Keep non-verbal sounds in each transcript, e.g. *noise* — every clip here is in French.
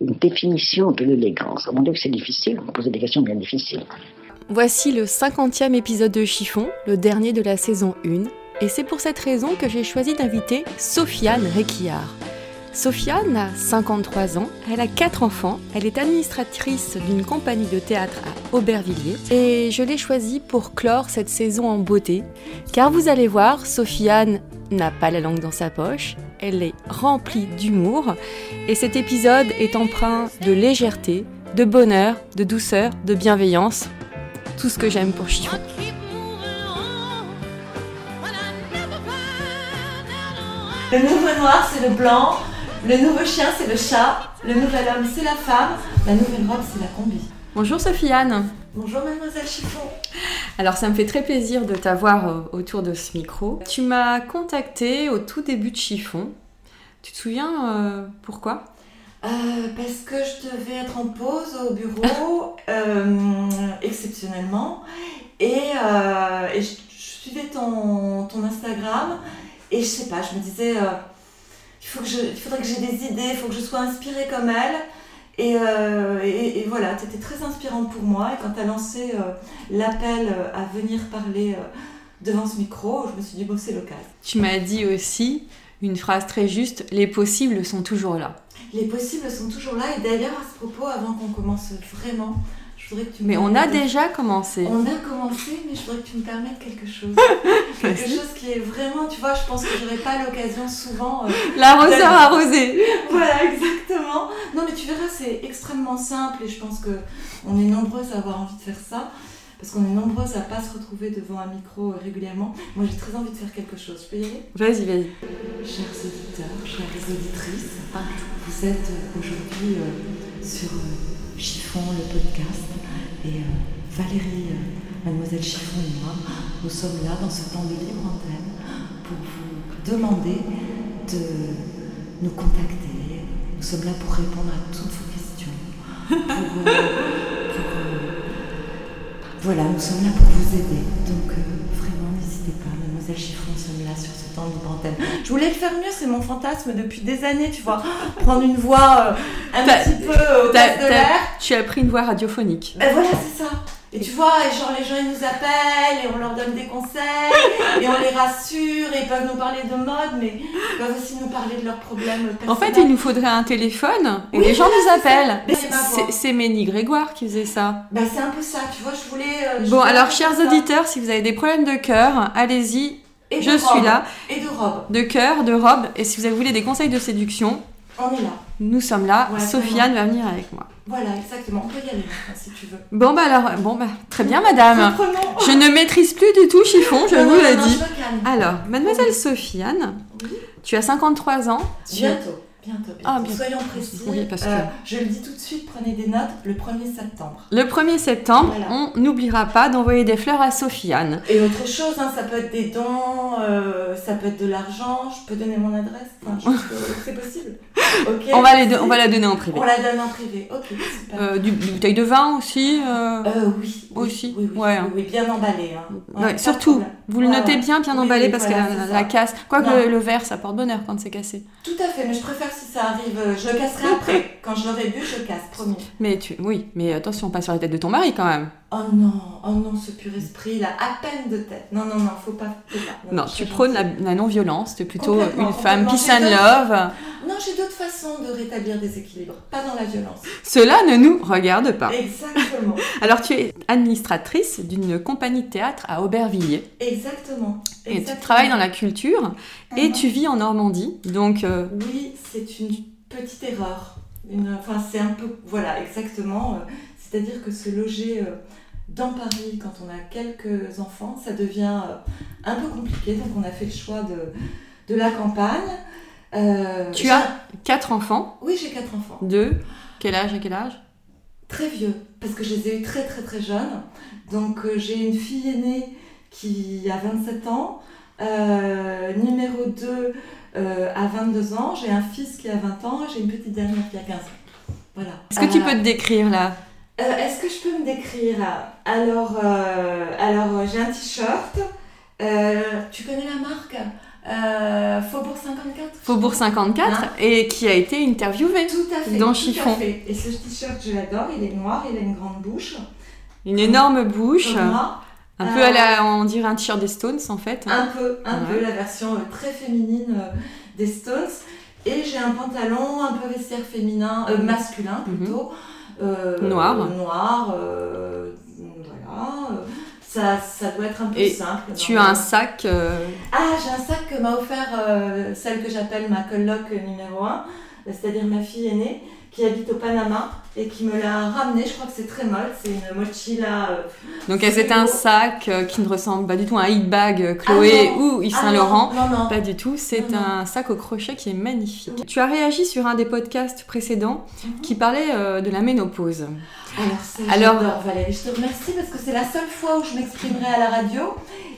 Une définition de l'élégance. Mon Dieu, que c'est difficile. Vous posez des questions bien difficiles. Voici le 50e épisode de Chiffon, le dernier de la saison 1, et c'est pour cette raison que j'ai choisi d'inviter Sofiane Requillard. Sofiane a 53 ans, elle a 4 enfants, elle est administratrice d'une compagnie de théâtre à Aubervilliers et je l'ai choisie pour clore cette saison en beauté car vous allez voir, Sofiane n'a pas la langue dans sa poche, elle est remplie d'humour et cet épisode est empreint de légèreté, de bonheur, de douceur, de bienveillance, tout ce que j'aime pour Chiffon. Le nouveau noir, c'est le blanc. Le nouveau chien, c'est le chat. Le nouvel homme, c'est la femme. La nouvelle robe, c'est la combi. Bonjour Sofiane Bonjour, mademoiselle Chiffon. Alors ça me fait très plaisir de t'avoir euh, autour de ce micro. Tu m'as contacté au tout début de Chiffon. Tu te souviens euh, pourquoi? Euh, parce que je devais être en pause au bureau, *laughs* euh, exceptionnellement. Et, et je, je suivais ton, ton Instagram. Et je sais pas, je me disais, il, faut que je, il faudrait que j'ai des idées, il faut que je sois inspirée comme elle. Et, euh, et, et voilà, tu étais très inspirante pour moi. Et quand tu as lancé euh, l'appel euh, à venir parler devant ce micro, je me suis dit, bon, c'est l'occasion. Tu m'as dit aussi une phrase très juste, les possibles sont toujours là. Les possibles sont toujours là. Et d'ailleurs, à ce propos, avant qu'on commence vraiment, Mais on a déjà commencé. On a commencé, mais je voudrais que tu me permettes quelque chose. *laughs* quelque chose qui est vraiment, tu vois, je pense que j'aurais pas l'occasion souvent. euh, L'arroseur arrosé *laughs* voilà, exactement. Non, mais tu verras, c'est extrêmement simple et je pense que on est nombreuses à avoir envie de faire ça. Parce qu'on est nombreuses à pas se retrouver devant un micro euh, régulièrement. Moi, j'ai très envie de faire quelque chose. Je peux y aller? Vas-y, vas-y. Chers auditeurs, chères auditrices, vous êtes euh, aujourd'hui euh, sur euh, Chiffon, le podcast, et euh, Valérie, euh, mademoiselle Chiffon et moi, nous sommes là dans ce temps de libre antenne pour vous demander de nous contacter. Nous sommes là pour répondre à toutes vos questions. Euh, voilà, nous sommes là pour vous aider. Donc pas, mademoiselle Chiffon, nous sommes là sur ce temps de libre antenne. Je voulais le faire mieux, c'est mon fantasme depuis des années, tu vois. *gasps* Prendre une voix euh, un petit peu euh, de l'air. Tu as pris une voix radiophonique. Ben voilà, c'est ça. Et tu vois, et genre les gens ils nous appellent et on leur donne des conseils et on les rassure et ils peuvent nous parler de mode, mais ils peuvent aussi nous parler de leurs problèmes personnels. En fait, il nous faudrait un téléphone et Oui, les gens nous appellent. Mais c'est Ménie Grégoire qui faisait ça. Bah c'est un peu ça, tu vois, je voulais... euh, je Bon, voulais alors, chers auditeurs, si vous avez des problèmes de cœur, allez-y. Et de je robe. suis là. Et de robe, De cœur, de robe. Et si vous voulez des conseils de séduction, on est là. nous sommes là. Sofiane va venir avec moi. Voilà, exactement, on peut y aller si tu veux. Bon, bah alors, bon, bah, très bien, madame. Je ne maîtrise plus du tout chiffon, je Non, vous l'ai dit. Alors, mademoiselle Sofiane, Oui. tu as 53 ans. Bientôt, bientôt, bientôt. Ah, bientôt. Soyons précis. Oui, parce que- Euh, je le dis tout de suite, prenez des notes, le 1er septembre. Le 1er septembre, Voilà. on n'oubliera pas d'envoyer des fleurs à Sofiane. Et autre chose, hein, ça peut être des dons, euh, ça peut être de l'argent, je peux donner mon adresse, je *laughs* c'est possible. On va, les do- merci. on va la donner en privé. On la donne en privé, ok, super. Euh, du, du bouteille de vin aussi. euh, Euh, oui, oui, aussi, oui, oui, ouais, oui, hein. bien emballé. Hein. ouais, Ouais, surtout, vous le notez bien, bien emballé parce voilà, que la, la casse. Quoique le, verre, ça porte bonheur quand c'est cassé. Tout à fait, mais je préfère si ça arrive, euh, je le casserai après. Quand je l'aurai bu, je le casse, promis. Mais tu, oui, mais attention, pas sur la tête de ton mari quand même. Oh non, oh non, ce pur esprit, il a à peine de tête. Non, non, non, faut pas. Faut pas. Non, tu prônes la, non-violence. Tu es plutôt une femme peace and love. Non, j'ai d'autres façons de rétablir des équilibres, pas dans la violence. Cela ne nous regarde pas. Exactement, *laughs* Alors, tu es administratrice d'une compagnie de théâtre à Aubervilliers. exactement. Et tu travailles dans la culture et Mhm. tu vis en Normandie. Donc, euh, Oui, c'est une petite erreur. Une, enfin, c'est un peu. Voilà, exactement. euh, C'est-à-dire que se loger euh, dans Paris quand on a quelques enfants, ça devient euh, un peu compliqué. Donc, on a fait le choix de, de la campagne. Euh, Tu as quatre enfants. Oui, j'ai quatre enfants. Deux. Quel âge à quel âge? Très vieux, parce que je les ai eus très très très jeunes. Donc euh, j'ai une fille aînée qui a 27 ans, euh, numéro 2 euh, à 22 ans, j'ai un fils qui a 20 ans et j'ai une petite dernière qui a 15 ans. Voilà. Est-ce que tu peux te décrire là? Euh, Est-ce que je peux me décrire? Alors, euh, alors euh, j'ai un t-shirt. Euh, tu connais la marque? Faubourg 54 Faubourg 54 Hein? et qui a été interviewé. Tout à fait. Dans tout chiffon. À fait. Et ce t-shirt, je l'adore. Il est noir, il a une grande bouche. Une énorme bouche. Un peu à la, on dirait un t-shirt des Stones en fait. Un peu, un Ouais. peu la version très féminine des Stones. Et j'ai un pantalon un peu vestiaire féminin, masculin plutôt. Mhm. Noir. euh, noir, euh, voilà. Ça, ça doit être un peu Et simple. Tu as un sac. euh, Ah, j'ai un sac que m'a offert celle que j'appelle ma coloc numéro 1, c'est-à-dire ma fille aînée, qui habite au Panama et qui me l'a ramené. Je crois que c'est très molle, c'est une mochila. euh, Donc c'est frigo. un sac euh, qui ne ressemble pas du tout à un hit bag euh, Chloé Ah ou Yves Ah Saint Laurent. Non, non, non. Pas du tout, c'est un sac au crochet qui est magnifique. Tu as réagi sur un des podcasts précédents Mhm. qui parlait euh, de la ménopause. Alors, Valérie, je te remercie parce que c'est la seule fois où je m'exprimerai à la radio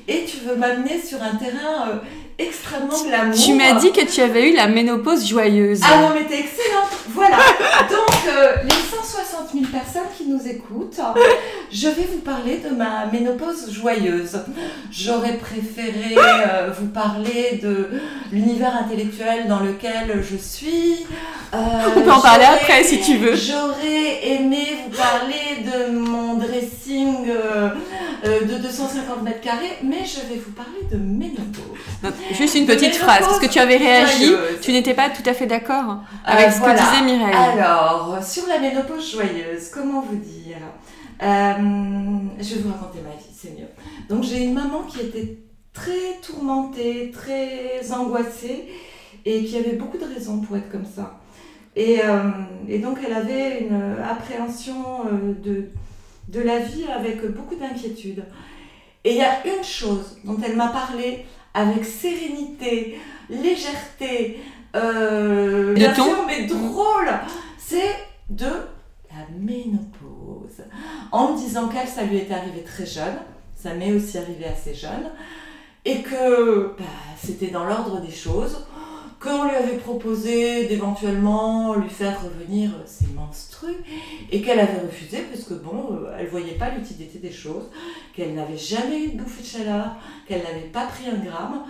et tu veux m'amener sur un terrain extrêmement glamour. Tu m'as dit que tu avais eu la ménopause joyeuse. Ah non, mais t'es excellente Voilà Donc, euh, les 160 000 personnes qui nous écoutent, je vais vous parler de ma ménopause joyeuse. J'aurais préféré euh, vous parler de l'univers intellectuel dans lequel je suis. Euh, On peut en parler après si tu veux. J'aurais aimé vous parler de mon dressing euh, de 250 mètres carrés, mais je vais vous parler de ménopause. Juste une petite ménopause phrase, parce que tu avais réagi, joyeuse. tu n'étais pas tout à fait d'accord avec Euh, ce voilà. que disait Mireille. Alors, sur la ménopause joyeuse, comment vous dire? Euh, Je vais vous raconter ma vie, c'est mieux. Donc, j'ai une maman qui était très tourmentée, très angoissée et qui avait beaucoup de raisons pour être comme ça. Et, et donc, elle avait une appréhension de, de la vie avec beaucoup d'inquiétude. Et il y a une chose dont elle m'a parlé avec sérénité, légèreté, euh, bien ton sûr, mais drôle, c'est de la ménopause. En me disant qu'elle, ça lui était arrivé très jeune, ça m'est aussi arrivé assez jeune, et que bah, c'était dans l'ordre des choses, qu'on lui avait proposé d'éventuellement lui faire revenir ses menstrues, et qu'elle avait refusé parce que bon, euh, elle voyait pas l'utilité des choses, qu'elle n'avait jamais eu de bouffée de chaleur, qu'elle n'avait pas pris un gramme,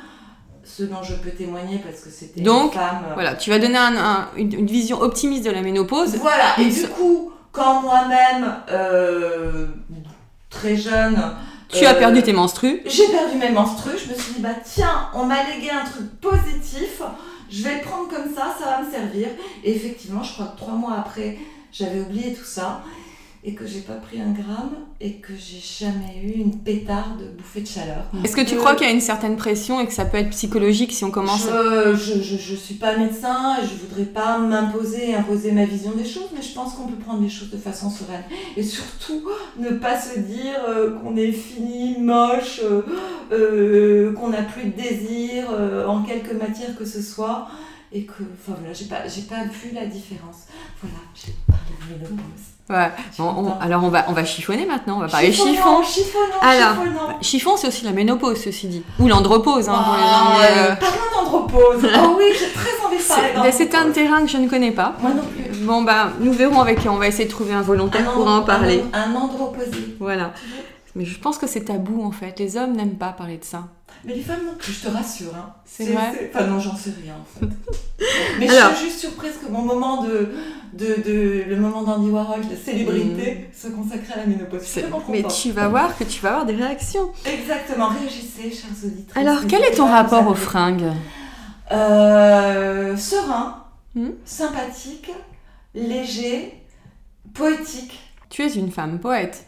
ce dont je peux témoigner parce que c'était une Donc, femme. euh, Voilà, tu vas donner un- un- une, une vision optimiste de la ménopause. voilà, et du coup, quand moi-même, euh, très jeune, Tu euh, as perdu tes menstrues. J'ai perdu mes menstrues, je me suis dit, bah tiens, on m'a légué un truc positif, je vais le prendre comme ça, ça va me servir. Et effectivement, je crois que trois mois après, j'avais oublié tout ça, et que j'ai pas pris un gramme, et que j'ai jamais eu une pétarde bouffée de chaleur. Est-ce que tu Euh, crois qu'il y a une certaine pression et que ça peut être psychologique si on commence Je, je, je, je suis pas médecin et je voudrais pas m'imposer, imposer ma vision des choses, mais je pense qu'on peut prendre les choses de façon sereine. Et surtout, ne pas se dire euh, qu'on est fini, moche, euh, qu'on n'a plus de désir en quelque matière que ce soit. Et que, enfin voilà, j'ai pas, j'ai pas vu la différence. Voilà, j'ai Ouais. Bon, on- alors on va, on va chiffonner maintenant, on va parler chiffon. Chiffonnant, Alors, chiffonnant. Chiffon, c'est aussi la ménopause, ceci dit. Ou l'andropause, hein, Anglais. euh, Parlons d'andropause. *laughs* Oh oui, j'ai très envie de parler C'est ben, c'est un terrain que je ne connais pas. Moi non plus. Bon, bah, nous verrons avec. On va essayer de trouver un volontaire pour en parler. Un, un androposé. Voilà. Mais je pense que c'est tabou en fait. Les hommes n'aiment pas parler de ça. Mais les femmes non plus, je te rassure. Hein. C'est vrai Enfin non, j'en sais rien en fait. *laughs* Mais Alors. je suis juste surprise que mon moment de, de, de le moment d'Andy Warhol de célébrité soit consacré à la ménopause. Mais tu vas voir que tu vas avoir des réactions. Exactement, réagissez, chers auditeurs. Alors, quel est ton rapport aux fringues? Euh, Serein, Hmm? sympathique, léger, poétique. Tu es une femme poète.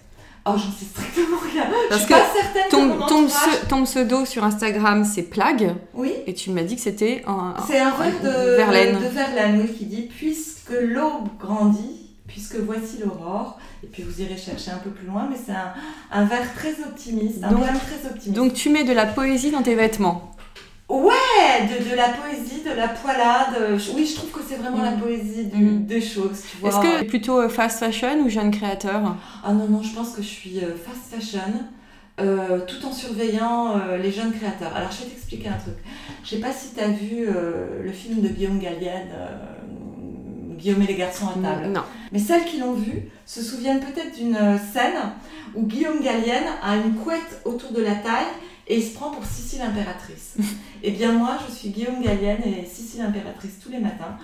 Oh, j'en sais strictement rien. Parce je suis que pas certaine Ton, ton, pseudo sur Instagram, c'est Plague. Oui, Et tu m'as dit que c'était un. C'est un vers de Verlaine. de Verlaine, oui, qui dit Puisque l'aube grandit, puisque voici l'aurore. Et puis vous irez chercher un peu plus loin, mais c'est un, un vers très optimiste, un Donc- poème très optimiste. Donc tu mets de la poésie dans tes vêtements. Ouais, de, de la poésie, de la poilade. Oui, je trouve que c'est vraiment la poésie du- Mm. des choses. Tu vois. Est-ce que t'es plutôt euh, fast fashion ou jeune créateur? Ah non, non, je pense que je suis euh, fast fashion, euh, tout en surveillant euh, les jeunes créateurs. Alors, je vais t'expliquer un truc. Je sais pas si tu as vu euh, le film de Guillaume Gallienne, Guillaume et les garçons à table. Non. Mais celles qui l'ont vu se souviennent peut-être d'une scène où Guillaume Gallienne a une couette autour de la taille et il se prend pour Sissi l'impératrice. Eh bien moi, je suis Guillaume Gallienne et Sissi l'impératrice tous les matins.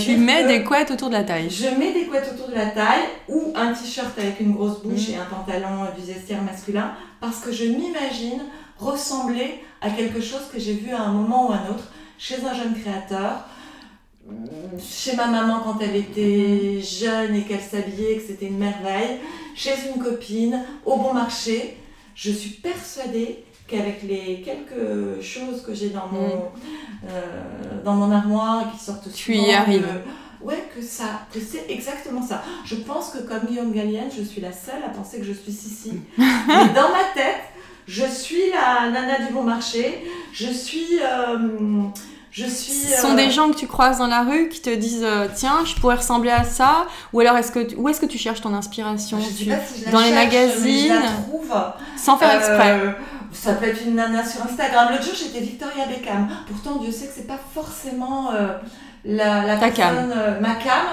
Tu mets des couettes autour de la taille. je mets des couettes autour de la taille ou un t-shirt avec une grosse bouche Mm. et un pantalon du vestiaire masculin parce que je m'imagine ressembler à quelque chose que j'ai vu à un moment ou à un autre chez un jeune créateur, chez ma maman quand elle était jeune et qu'elle s'habillait, que c'était une merveille, chez une copine, au bon marché. Je suis persuadée qu'avec les quelques choses que j'ai dans mon, euh, dans mon armoire qui sortent Tu y souvent arrives. de- Ouais, que ça, que c'est exactement ça. Je pense que comme Guillaume Gallienne, je suis la seule à penser que je suis Sissi. Mais dans ma tête, je suis la nana du bon marché. Je suis, euh, je suis. Ce sont euh, des gens que tu croises dans la rue qui te disent euh, tiens je pourrais ressembler à ça ou alors est-ce que tu- où est-ce que tu cherches ton inspiration? Je sais Tu- pas si je la dans les cherche, mais je magazines? la trouve. sans faire exprès Euh, ça peut être une nana sur Instagram. L'autre jour, j'étais Victoria Beckham. Pourtant, Dieu sait que c'est pas forcément euh, la, la Ta personne, euh, ma cam.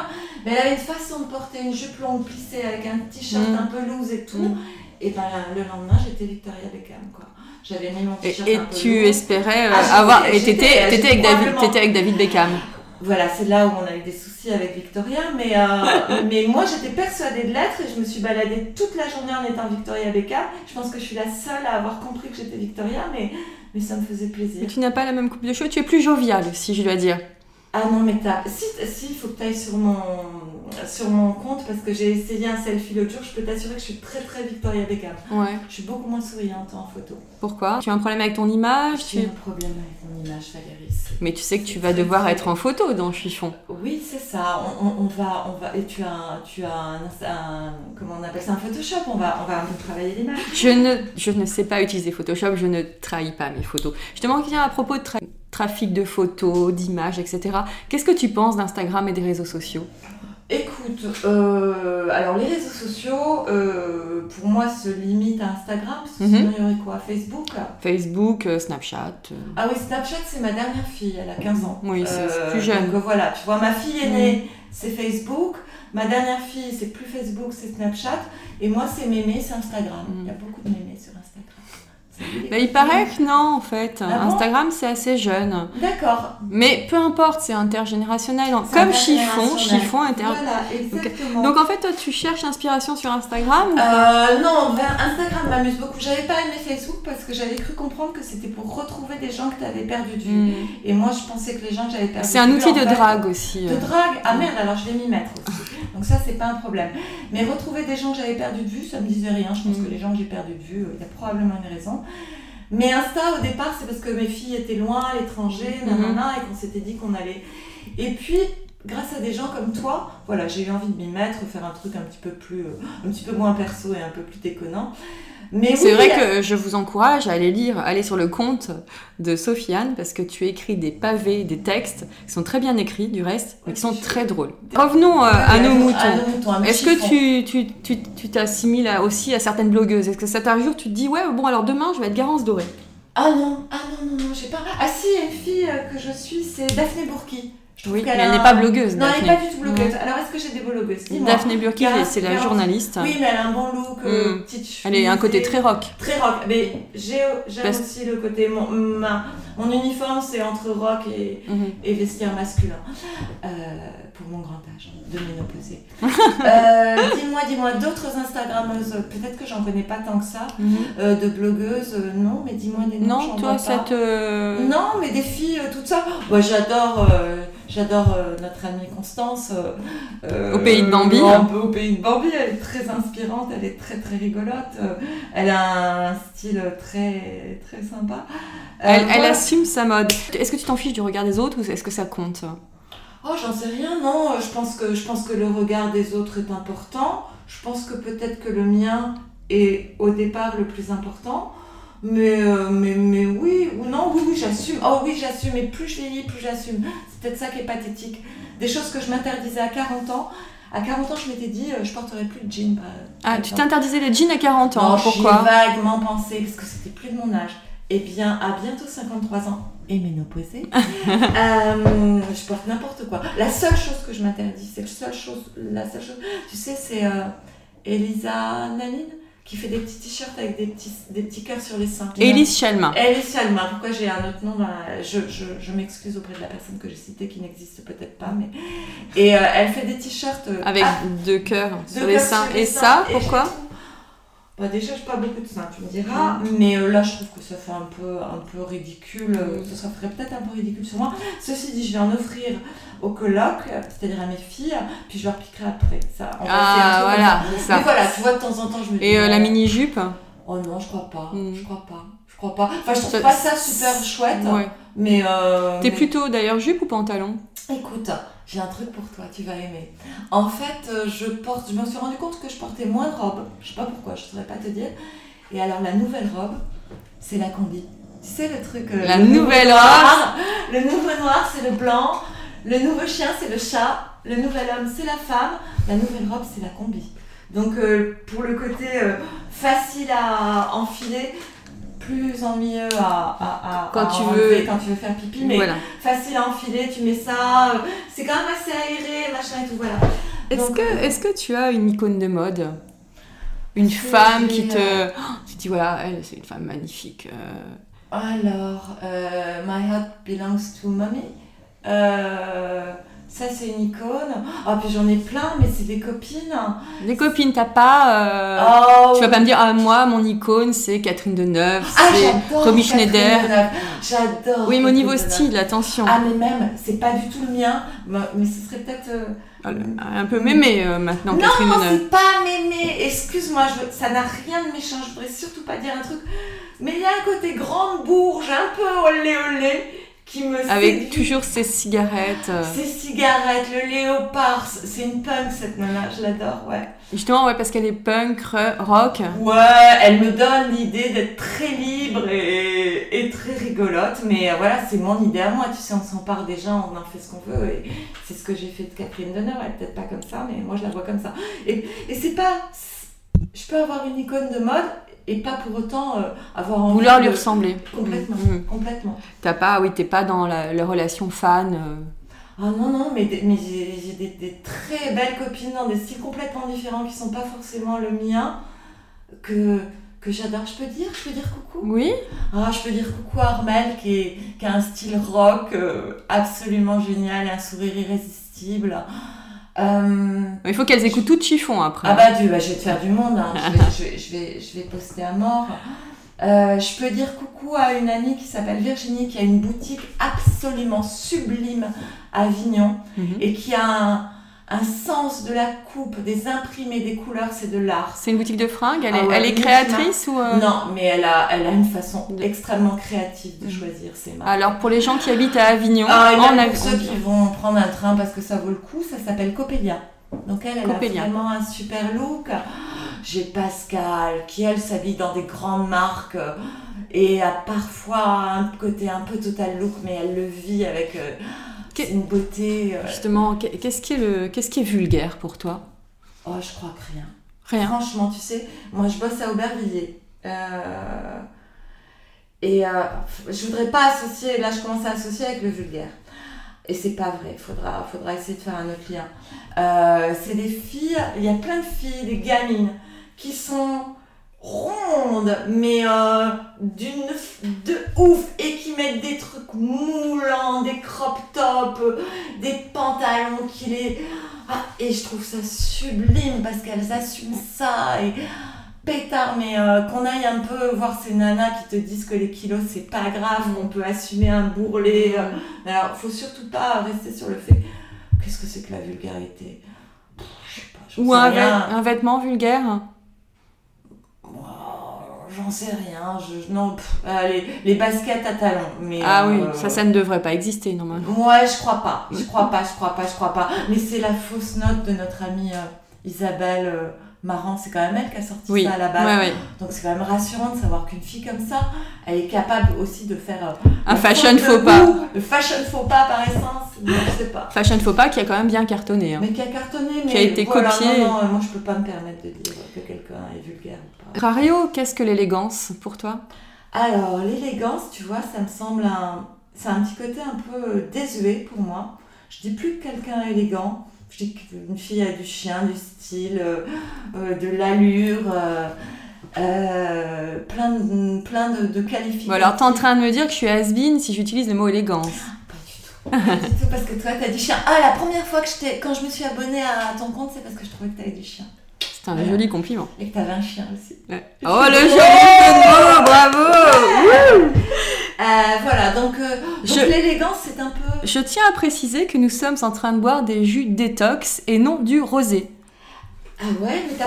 Mais elle avait une façon de porter une jupe longue plissée avec un t-shirt Mm. un peu loose et tout. Mm. Et ben le lendemain, j'étais Victoria Beckham. Quoi. J'avais mis mon t-shirt et un peu tu loose. espérais euh, Ah, avoir et t'étais avec David avec David Beckham Voilà, c'est là où on a eu des soucis avec Victoria, mais, euh, *laughs* mais moi j'étais persuadée de l'être et je me suis baladée toute la journée en étant Victoria Beckham. Je pense que je suis la seule à avoir compris que j'étais Victoria, mais, mais ça me faisait plaisir. Mais tu n'as pas la même coupe de cheveux tu es plus joviale aussi je dois dire Ah non, mais t'as. Si, si, il faut que tu ailles sur mon, sur mon compte parce que j'ai essayé un selfie l'autre jour. Je peux t'assurer que je suis très très Victoria Beckham. ouais Je suis beaucoup moins souriante en photo. pourquoi? Tu as un problème avec ton image tu- J'ai un problème avec mon image, Valérie. mais tu sais que tu vas devoir être en photo dans Chiffon Oui, c'est ça. On, on- on va, on va. Et tu as, un- tu as un, un- comment on appelle ça, un Photoshop. On va, on va un peu travailler l'image. Je ne, je ne sais pas utiliser Photoshop, je ne trahis pas mes photos. Je te demande à propos de tra- trafic de photos, d'images, etc. Qu'est-ce que tu penses d'Instagram et des réseaux sociaux? Écoute, euh, alors les réseaux sociaux, euh, pour moi, se limitent à Instagram. Parce que Mhm. sinon, il y aurait quoi? Facebook? Facebook, euh, Snapchat. Ah oui, Snapchat, c'est ma dernière fille, elle a 15 ans. Oui, c'est- plus jeune. Donc voilà, tu vois, ma fille aînée, c'est Facebook. Ma dernière fille, c'est plus Facebook, c'est Snapchat. Et moi, c'est mémé, c'est Instagram. Mm. Il y a beaucoup de mémés sur Instagram. Bah, il paraît que non, en fait. Ah bon Instagram, c'est assez jeune. D'accord. Mais peu importe, c'est intergénérationnel. Comme Chiffon. Chiffon inter... Voilà, exactement. Donc en fait, toi, tu cherches l'inspiration sur Instagram ou Euh, non, ben, Instagram m'amuse beaucoup. J'avais pas aimé Facebook parce que j'avais cru comprendre que c'était pour retrouver des gens que tu avais perdu de vue. Hmm. Et moi, je pensais que les gens que j'avais perdu C'est un de outil de fait, drague aussi. De euh. drague Ah merde, alors je vais m'y mettre aussi. Donc ça, c'est pas un problème. Mais retrouver des gens que j'avais perdu de vue, ça me disait rien. Je pense Mm. que les gens que j'ai perdu de vue, euh, il y a probablement une raison. Mais Insta, au départ, c'est parce que mes filles étaient loin, à l'étranger, Mhm. nanana, et qu'on s'était dit qu'on allait. Et puis, grâce à des gens comme toi, voilà, j'ai eu envie de m'y mettre, faire un truc un petit peu plus, euh, un petit peu moins perso et un peu plus déconnant. Mais C'est oui, vrai que je vous encourage à aller lire, aller sur le compte de Sofiane parce que tu écris des pavés, des textes qui sont très bien écrits du reste, mais qui sont très drôles. Revenons euh, à nos moutons. Est-ce que tu tu, tu, tu t'assimiles aussi à certaines blogueuses? Est-ce que ça t'arrive tu te dis ouais bon alors demain je vais être Garance Doré? Ah non, ah non, non, non, j'ai pas. Ah si, une fille euh, que je suis, c'est Daphné Bourki. Je Oui, mais elle a n'est un- pas blogueuse. Non, elle n'est pas du tout blogueuse. Alors est-ce que j'ai des blogueuses Dis-moi. Daphné Burki, c'est la journaliste. Oui, mais elle a un bon look, euh, Mm. petite Elle est un côté très rock. Très rock. Mais j'ai, j'aime Parce- aussi le côté. Mon, ma- mon uniforme, c'est entre rock et, Mhm. et vestiaire masculin. Euh, pour mon grand âge, de ménopausée. *laughs* euh, dis-moi, dis-moi, d'autres Instagrammeuses, peut-être que j'en connais pas tant que ça, Mhm. de blogueuses, non, mais dis-moi des noms. Non, toi ça te Non, mais des filles, toutes ça. Moi, j'adore, j'adore euh, notre amie Constance. euh, euh, Au pays de Bambi. Un peu au pays de Bambi. Elle est très inspirante, elle est très très rigolote. euh, elle a un style très très sympa. Euh, Elle, assume sa mode. Est-ce que tu t'en fiches du regard des autres ou est-ce que ça compte? Oh, j'en sais rien, non. Je pense, que, je pense que le regard des autres est important. Je pense que peut-être que le mien est au départ le plus important. Mais, euh, mais, mais oui, ou non, oui, oui, j'assume. Oh oui, j'assume. Et plus je vieillis, plus j'assume. C'est peut-être ça qui est pathétique. Des choses que je m'interdisais à 40 ans. À 40 ans, je m'étais dit, euh, je porterai plus de jeans. par- Ah, tu t'interdisais les jeans à 40 ans. Non, j'y ai Pourquoi? vaguement pensé, parce que c'était plus de mon âge. Eh bien, à bientôt 53 ans, et ménopausée, *laughs* euh, je porte n'importe quoi. La seule chose que je m'interdis, c'est la seule chose, la seule chose, tu sais, c'est euh, Elisa Naline qui fait des petits t-shirts avec des petits, des petits cœurs sur les seins. Élise Chalma. Elise Salma, pourquoi j'ai un autre nom dans la- Je, je, je m'excuse auprès de la personne que j'ai citée qui n'existe peut-être pas, mais. Et euh, elle fait des t-shirts. euh, Avec ah, deux cœurs sur les seins. Et ça, pourquoi? Bah déjà, j'ai pas beaucoup de seins, tu me diras, mais euh, là, je trouve que ça fait un peu, un peu ridicule. euh, Ça ferait peut-être un peu ridicule sur moi. Ceci dit, je vais en offrir aux colocs, c'est-à-dire à mes filles, puis je leur piquerai après. Ça, Ah, voilà, ça. ça. Mais voilà, tu vois, de temps en temps, je me dis. Et euh, la mini-jupe Oh non, je crois pas. Mm. Je crois pas. Je crois pas. Enfin, je trouve Ça- pas ça super chouette, Ouais. mais. Euh, T'es mais- plutôt d'ailleurs jupe ou pantalon? Écoute, j'ai un truc pour toi, tu vas aimer. En fait, euh, je porte, je me suis rendu compte que je portais moins de robes. Je sais pas pourquoi, je saurais pas te dire. Et alors la nouvelle robe, c'est la combi. Tu sais le truc. euh, La le nouveau nouvelle noir. *laughs* Le nouveau noir, c'est le blanc. Le nouveau chien, c'est le chat. Le nouvel homme, c'est la femme. La nouvelle robe, c'est la combi. Donc euh, pour le côté euh, facile à enfiler, plus ennuyeux à, à, à- Quand à tu enlever veux- quand tu veux faire pipi, mais Voilà. facile à enfiler, tu mets ça, euh, c'est quand même assez aéré, machin et tout, voilà. Est-ce que, euh, est-ce que tu as une icône de mode? Une femme qui te. euh, *gasps* Oh, tu te dis, voilà, elle, c'est une femme magnifique. euh. Alors, euh, My Heart Belongs to Mommy. Euh, ça, c'est une icône. Ah, puis j'en ai plein, mais c'est des copines. Des copines, t'as pas. euh, Oh, Tu vas pas me dire, ah, moi, mon icône, c'est Catherine Deneuve, Ah, c'est j'adore Romy Catherine Schneider. J'adore. Oui, mais au Catherine niveau style, attention. Ah, mais même, c'est pas du tout le mien, mais ce serait peut-être. euh, Un peu mémé euh, maintenant, Catherine Non, Deneuve. c'est pas mémé. Excuse-moi, je- ça n'a rien de méchant. Je voudrais surtout pas dire un truc. Mais il y a un côté grande bourge, un peu olé olé, qui me Avec séduit. toujours ses cigarettes. euh. Ses cigarettes, le léopard, c'est une punk cette nana, je l'adore, ouais. Justement, ouais, parce qu'elle est punk, re- rock. Ouais, elle me donne l'idée d'être très libre et, et très rigolote, mais euh, voilà, c'est mon idée à moi, tu sais, on s'empare des gens, on en fait ce qu'on veut, et c'est ce que j'ai fait de Catherine Deneuve, elle peut-être pas comme ça, mais moi je la vois comme ça. Et, et c'est pas... Je peux avoir une icône de mode et pas pour autant euh, avoir envie Vouloir lui de- ressembler. Complètement, Mhm. complètement. T'as pas, oui, t'es pas dans la, la relation fan. euh. Ah non, non, mais, des- mais j'ai j'ai des, des très belles copines dans des styles complètement différents qui sont pas forcément le mien, que, que j'adore. Je peux dire Je peux dire coucou? Oui Ah, je peux dire coucou à Armel qui, est, qui a un style rock euh, absolument génial et un sourire irrésistible. Euh, Il faut qu'elles écoutent tout de chiffon après. ah bah, du, bah, je vais te faire du monde, hein. je, vais, *laughs* je, vais, je, vais, je vais poster à mort. Euh, je peux dire coucou à une amie qui s'appelle Virginie qui a une boutique absolument sublime à Avignon Mhm. et qui a un, un sens de la coupe, des imprimés, des couleurs, c'est de l'art. C'est une boutique de fringues Elle est, Ah ouais, elle est créatrice ou euh, Non, mais elle a, elle a une façon De- extrêmement créative de Mhm. choisir ses marques. Alors pour les gens qui habitent à Avignon, Ah, en même pour Av- ceux qui vont prendre un train parce que ça vaut le coup, ça s'appelle Coppelia. Donc elle, elle a vraiment un super look. J'ai Pascal qui elle s'habille dans des grandes marques et a parfois un côté un peu total look, mais elle le vit avec euh, une beauté. euh, justement, qu'est- qu'est-ce qui est le, qu'est-ce qui est vulgaire pour toi? Oh, je crois que rien. Rien. Franchement, tu sais, moi je bosse à Aubervilliers. Euh, Et euh, je voudrais pas associer, là je commence à associer avec le vulgaire. Et c'est pas vrai, faudra, faudra essayer de faire un autre lien. C'est des filles, il y a plein de filles, des gamines, qui sont rondes, mais euh, d'une de ouf, et qui mettent des trucs moulants, des crop tops, des pantalons qui les... Ah, et je trouve ça sublime parce qu'elles assument ça et pétard, mais euh, qu'on aille un peu voir ces nanas qui te disent que les kilos c'est pas grave, qu'on peut assumer un bourrelet. euh. Mais Alors, faut surtout pas rester sur le fait qu'est-ce que c'est que la vulgarité? Pff, Je sais pas, j'en Ou un, rien. vêt- un vêtement vulgaire J'en sais rien. Je, non, pff, euh, les, baskets à talons. Mais, Ah oui, euh, ça, ça ne devrait pas exister normalement. Ouais, je crois pas. Je crois pas, je crois pas, je crois pas. Mais c'est la fausse note de notre amie euh, Isabelle euh, marrant. C'est quand même elle qui a sorti Oui. ça à la base. Ouais, ouais. Donc c'est quand même rassurant de savoir qu'une fille comme ça, elle est capable aussi de faire Un fashion faux pas. goût, Le fashion faux pas par essence, non, je sais pas. Fashion faux pas qui a quand même bien cartonné. hein. Mais qui a cartonné, mais Qui a été voilà, copié. Non, non, moi je peux pas me permettre de dire que quelqu'un ou pas. Rario, qu'est-ce que l'élégance pour toi? Alors, l'élégance, tu vois, ça me semble un... C'est un petit côté un peu désuet pour moi. Je dis plus que quelqu'un est élégant. Je dis qu'une fille a du chien, du style, euh, euh, de l'allure, euh, euh, plein de, plein de, de qualificatifs. Bon, alors t'es en train de me dire que je suis has-been si j'utilise le mot élégance. Pas du tout. Pas du tout, parce que toi, t'as du chien. Ah, la première fois que je. Quand je me suis abonnée à ton compte, c'est parce que je trouvais que t'avais du chien. C'est un Voilà. joli compliment. Et que t'avais un chien aussi. Oh le joli bravo Euh, voilà, donc, euh, donc Je- l'élégance, c'est un peu... Je tiens à préciser que nous sommes en train de boire des jus détox et non du rosé. Ah ouais, mais t'as...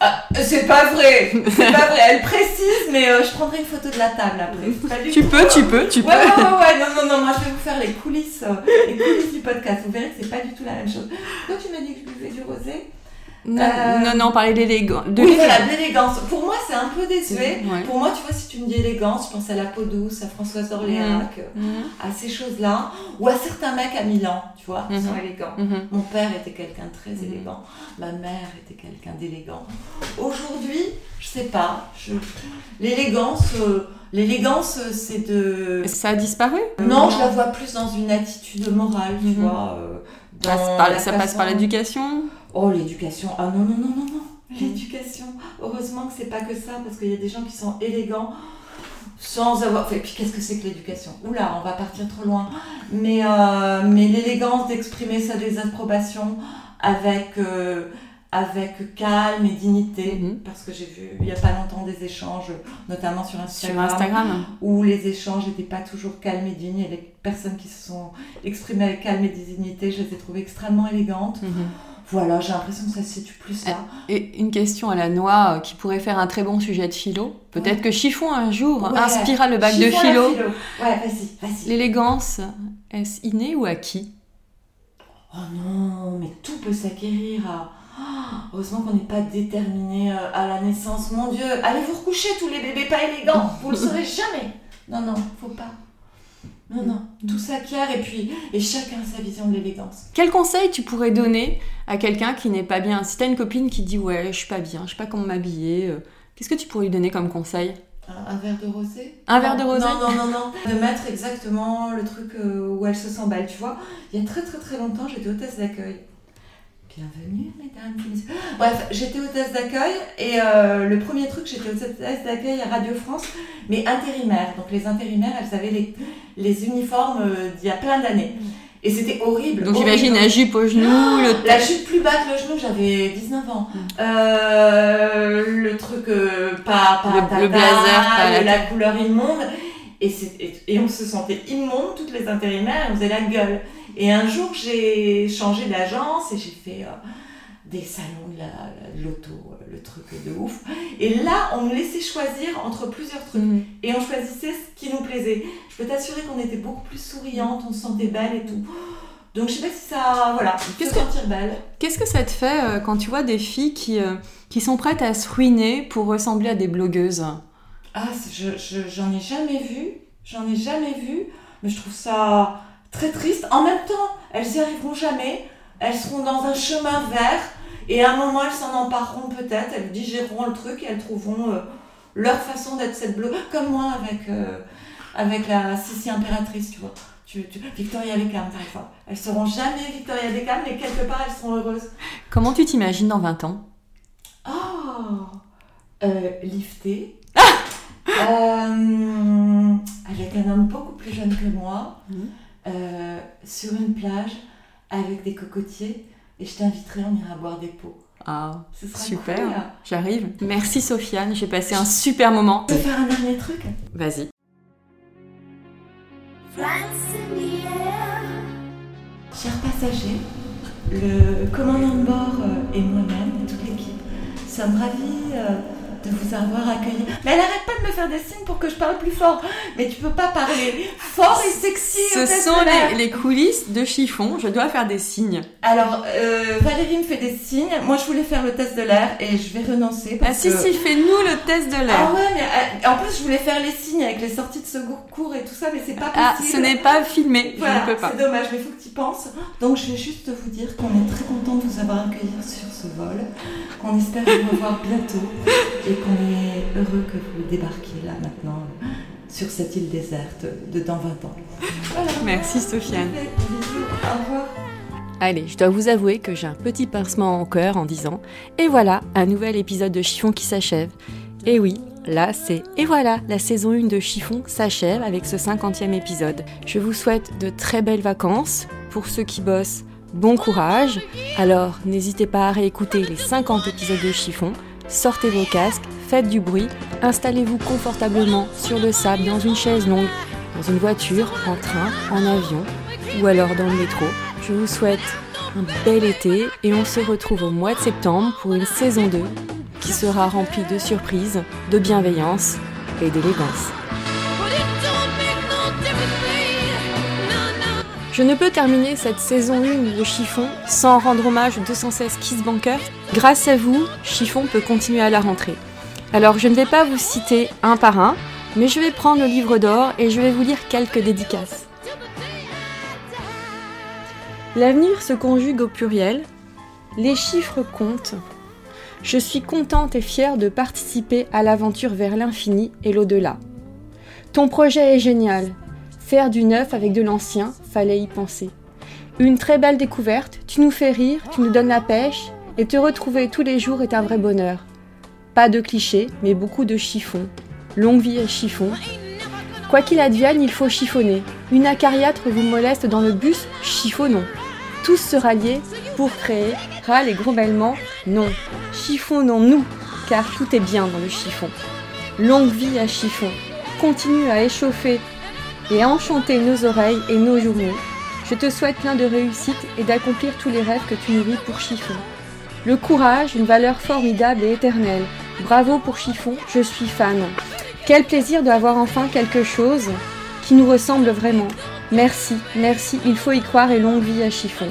Ah, c'est pas vrai C'est pas vrai, elle précise, mais euh, je prendrai une photo de la table après. Tu peux, tu peux, tu peux. Ouais, ouais, ouais, ouais, non, non, non, moi je vais vous faire les coulisses, euh, les coulisses du podcast. Vous verrez que c'est pas du tout la même chose. Toi, tu m'as dit que je buvais du rosé Non, Euh, non, non, parler d'élégance. Oui, voilà, de l'élégance. Pour moi, c'est un peu désuet. Ouais. Pour moi, tu vois, si tu me dis élégance, je pense à la peau douce, à Françoise d'Orléac, euh, Mhm, à ces choses-là, ou à certains mecs à Milan, tu vois, qui Mhm. sont élégants. Mon père était quelqu'un de très élégant, ma mère était quelqu'un d'élégant. Aujourd'hui, je sais pas, je... l'élégance, euh, l'élégance, c'est de... Ça a disparu? Non, je la vois plus dans une attitude morale, tu vois. euh, dans ça passe par façon- l'éducation? Oh, l'éducation. Ah non, non, non, non, non. L'éducation. Heureusement que c'est pas que ça, parce qu'il y a des gens qui sont élégants sans avoir. Et puis qu'est-ce que c'est que l'éducation? Oula, on va partir trop loin. Mais, euh, mais l'élégance d'exprimer sa désapprobation avec, euh, avec calme et dignité. Mhm. Parce que j'ai vu il y a pas longtemps des échanges, notamment sur sur Instagram, Instagram où les échanges n'étaient pas toujours calmes et dignes. Et les personnes qui se sont exprimées avec calme et dignité, je les ai trouvées extrêmement élégantes. Mhm. Voilà, j'ai l'impression que ça se situe plus là. Et une question à la noix euh, qui pourrait faire un très bon sujet de philo. Peut-être Ouais. que Chiffon un jour Ouais. inspirera le bac de philo. Ouais, vas-y, vas-y. L'élégance, est-ce inné ou acquis? Oh non, mais tout peut s'acquérir. à- Ah, heureusement qu'on n'est pas déterminé euh, à la naissance. Mon Dieu, allez vous recoucher tous les bébés pas élégants. Vous le saurez jamais. Non, non, faut pas. Non, non, tout s'acquiert et puis et chacun sa vision de l'élégance. Quel conseil tu pourrais donner à quelqu'un qui n'est pas bien? Si t'as une copine qui dit ouais, je suis pas bien, je sais pas comment m'habiller, euh, qu'est-ce que tu pourrais lui donner comme conseil? Un, un verre de rosé? Un verre de rosé? Non, non, non, non. De mettre exactement le truc euh, où elle se sent belle, tu vois. Il y a très très très longtemps, j'étais hôtesse d'accueil. Bienvenue, mesdames messieurs. Bref, j'étais hôtesse d'accueil et euh, le premier truc, j'étais hôtesse d'accueil à Radio France, mais intérimaire. Donc les intérimaires, elles avaient les, les uniformes euh, d'il y a plein d'années. Et c'était horrible. Donc j'imagine la jupe au genou, le La chute plus bas que le genou, j'avais 19 ans. Mm. Euh, le truc euh, pas, pas Le- tata, le blazer, pas la- la couleur immonde. Et, c'est- et, et on se sentait immonde, toutes les intérimaires, on faisait la gueule. Et un jour, j'ai changé d'agence et j'ai fait euh, des salons de la- l'auto, euh, le truc de ouf. Et là, on me laissait choisir entre plusieurs trucs Mhm. et on choisissait ce qui nous plaisait. Je peux t'assurer qu'on était beaucoup plus souriante, on se sentait belle et tout. Donc je sais pas si ça, voilà, Qu'est-ce se que- sentir belle. Qu'est-ce que ça te fait euh, quand tu vois des filles qui, euh, qui sont prêtes à se ruiner pour ressembler à des blogueuses? Ah, je, je- j'en ai jamais vu, j'en ai jamais vu, mais je trouve ça très triste. En même temps, elles y arriveront jamais, elles seront dans un chemin vert, et à un moment, elles s'en empareront peut-être, elles digéreront le truc et elles trouveront euh, leur façon d'être cette bleue, comme moi avec, euh, avec la Sissi impératrice, tu vois. Tu, tu- Victoria Beckham, par exemple. Elles seront jamais Victoria Beckham, mais quelque part, elles seront heureuses. Comment tu t'imagines dans 20 ans? Oh euh, Lifté. Euh, avec un homme beaucoup plus jeune que moi, euh, sur une plage, avec des cocotiers, et je t'inviterai, on ira boire des pots. Ah, Ce sera super, cool. j'arrive. Merci Sofiane, j'ai passé un super moment. On peut faire un dernier truc? Vas-y. Chers passagers, le commandant de bord euh, et moi-même, toute l'équipe, sommes ravis euh, de vous avoir accueilli. Mais elle arrête pas de me faire des signes pour que je parle plus fort. Mais tu peux pas parler fort et sexy. Ce sont les, les, coulisses de chiffon. Je dois faire des signes. Alors, euh, Valérie me fait des signes. Moi, je voulais faire le test de l'air et je vais renoncer. Parce ah si, si, fais-nous le test de l'air. Ah ouais, mais euh, en plus, je voulais faire les signes avec les sorties de secours cours et tout ça, mais c'est pas possible. Ah, ce n'est pas filmé. Voilà, je ne peux pas. C'est dommage, mais il faut que tu penses. Donc, je vais juste vous dire qu'on est très content de vous avoir accueilli sur ce vol, qu'on espère vous revoir bientôt et qu'on est heureux que vous débarquiez là maintenant sur cette île déserte de dans 20 ans. Merci Sofiane. Au revoir. Allez, je dois vous avouer que j'ai un petit pincement en cœur en disant Et voilà, un nouvel épisode de Chiffon qui s'achève. Et oui, là c'est Et voilà, la saison 1 de Chiffon s'achève avec ce 50e épisode. Je vous souhaite de très belles vacances. Pour ceux qui bossent, bon courage. Alors, n'hésitez pas à réécouter les 50 épisodes de Chiffon. Sortez vos casques, faites du bruit, installez-vous confortablement sur le sable dans une chaise longue, dans une voiture, en train, en avion ou alors dans le métro. Je vous souhaite un bel été et on se retrouve au mois de septembre pour une saison 2 qui sera remplie de surprises, de bienveillance et d'élégance. Je ne peux terminer cette saison 1 de Chiffon sans rendre hommage aux 216 Kiss Bankers. Grâce à vous, Chiffon peut continuer à la rentrée. Alors je ne vais pas vous citer un par un, mais je vais prendre le livre d'or et je vais vous lire quelques dédicaces. L'avenir se conjugue au pluriel, les chiffres comptent. Je suis contente et fière de participer à l'aventure vers l'infini et l'au-delà. Ton projet est génial, Faire du neuf avec de l'ancien, fallait y penser. Une très belle découverte, tu nous fais rire, tu nous donnes la pêche, et te retrouver tous les jours est un vrai bonheur. Pas de clichés, mais beaucoup de chiffons. Longue vie à chiffon. Quoi qu'il advienne, il faut chiffonner. Une acariâtre vous moleste dans le bus, chiffonnons. Tous se rallier pour créer, râle et grommellement, non. Chiffonnons-nous, car tout est bien dans le chiffon. Longue vie à chiffon. Continue à échauffer et à enchanter nos oreilles et nos journées. Je te souhaite plein de réussite et d'accomplir tous les rêves que tu nourris pour Chiffon. Le courage, une valeur formidable et éternelle. Bravo pour Chiffon, je suis fan. Quel plaisir d'avoir enfin quelque chose qui nous ressemble vraiment. Merci, merci, il faut y croire et longue vie à Chiffon.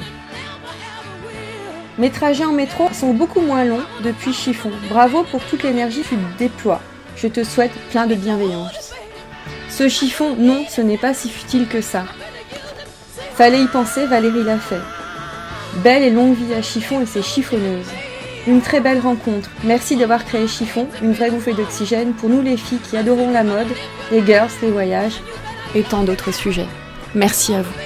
Mes trajets en métro sont beaucoup moins longs depuis Chiffon. Bravo pour toute l'énergie que tu déploies. Je te souhaite plein de bienveillance. Ce chiffon, non, ce n'est pas si futile que ça. Fallait y penser, Valérie l'a fait. Belle et longue vie à Chiffon et ses chiffonneuses. Une très belle rencontre. Merci d'avoir créé Chiffon, une vraie bouffée d'oxygène pour nous les filles qui adorons la mode, les girls, les voyages et tant d'autres sujets. Merci à vous.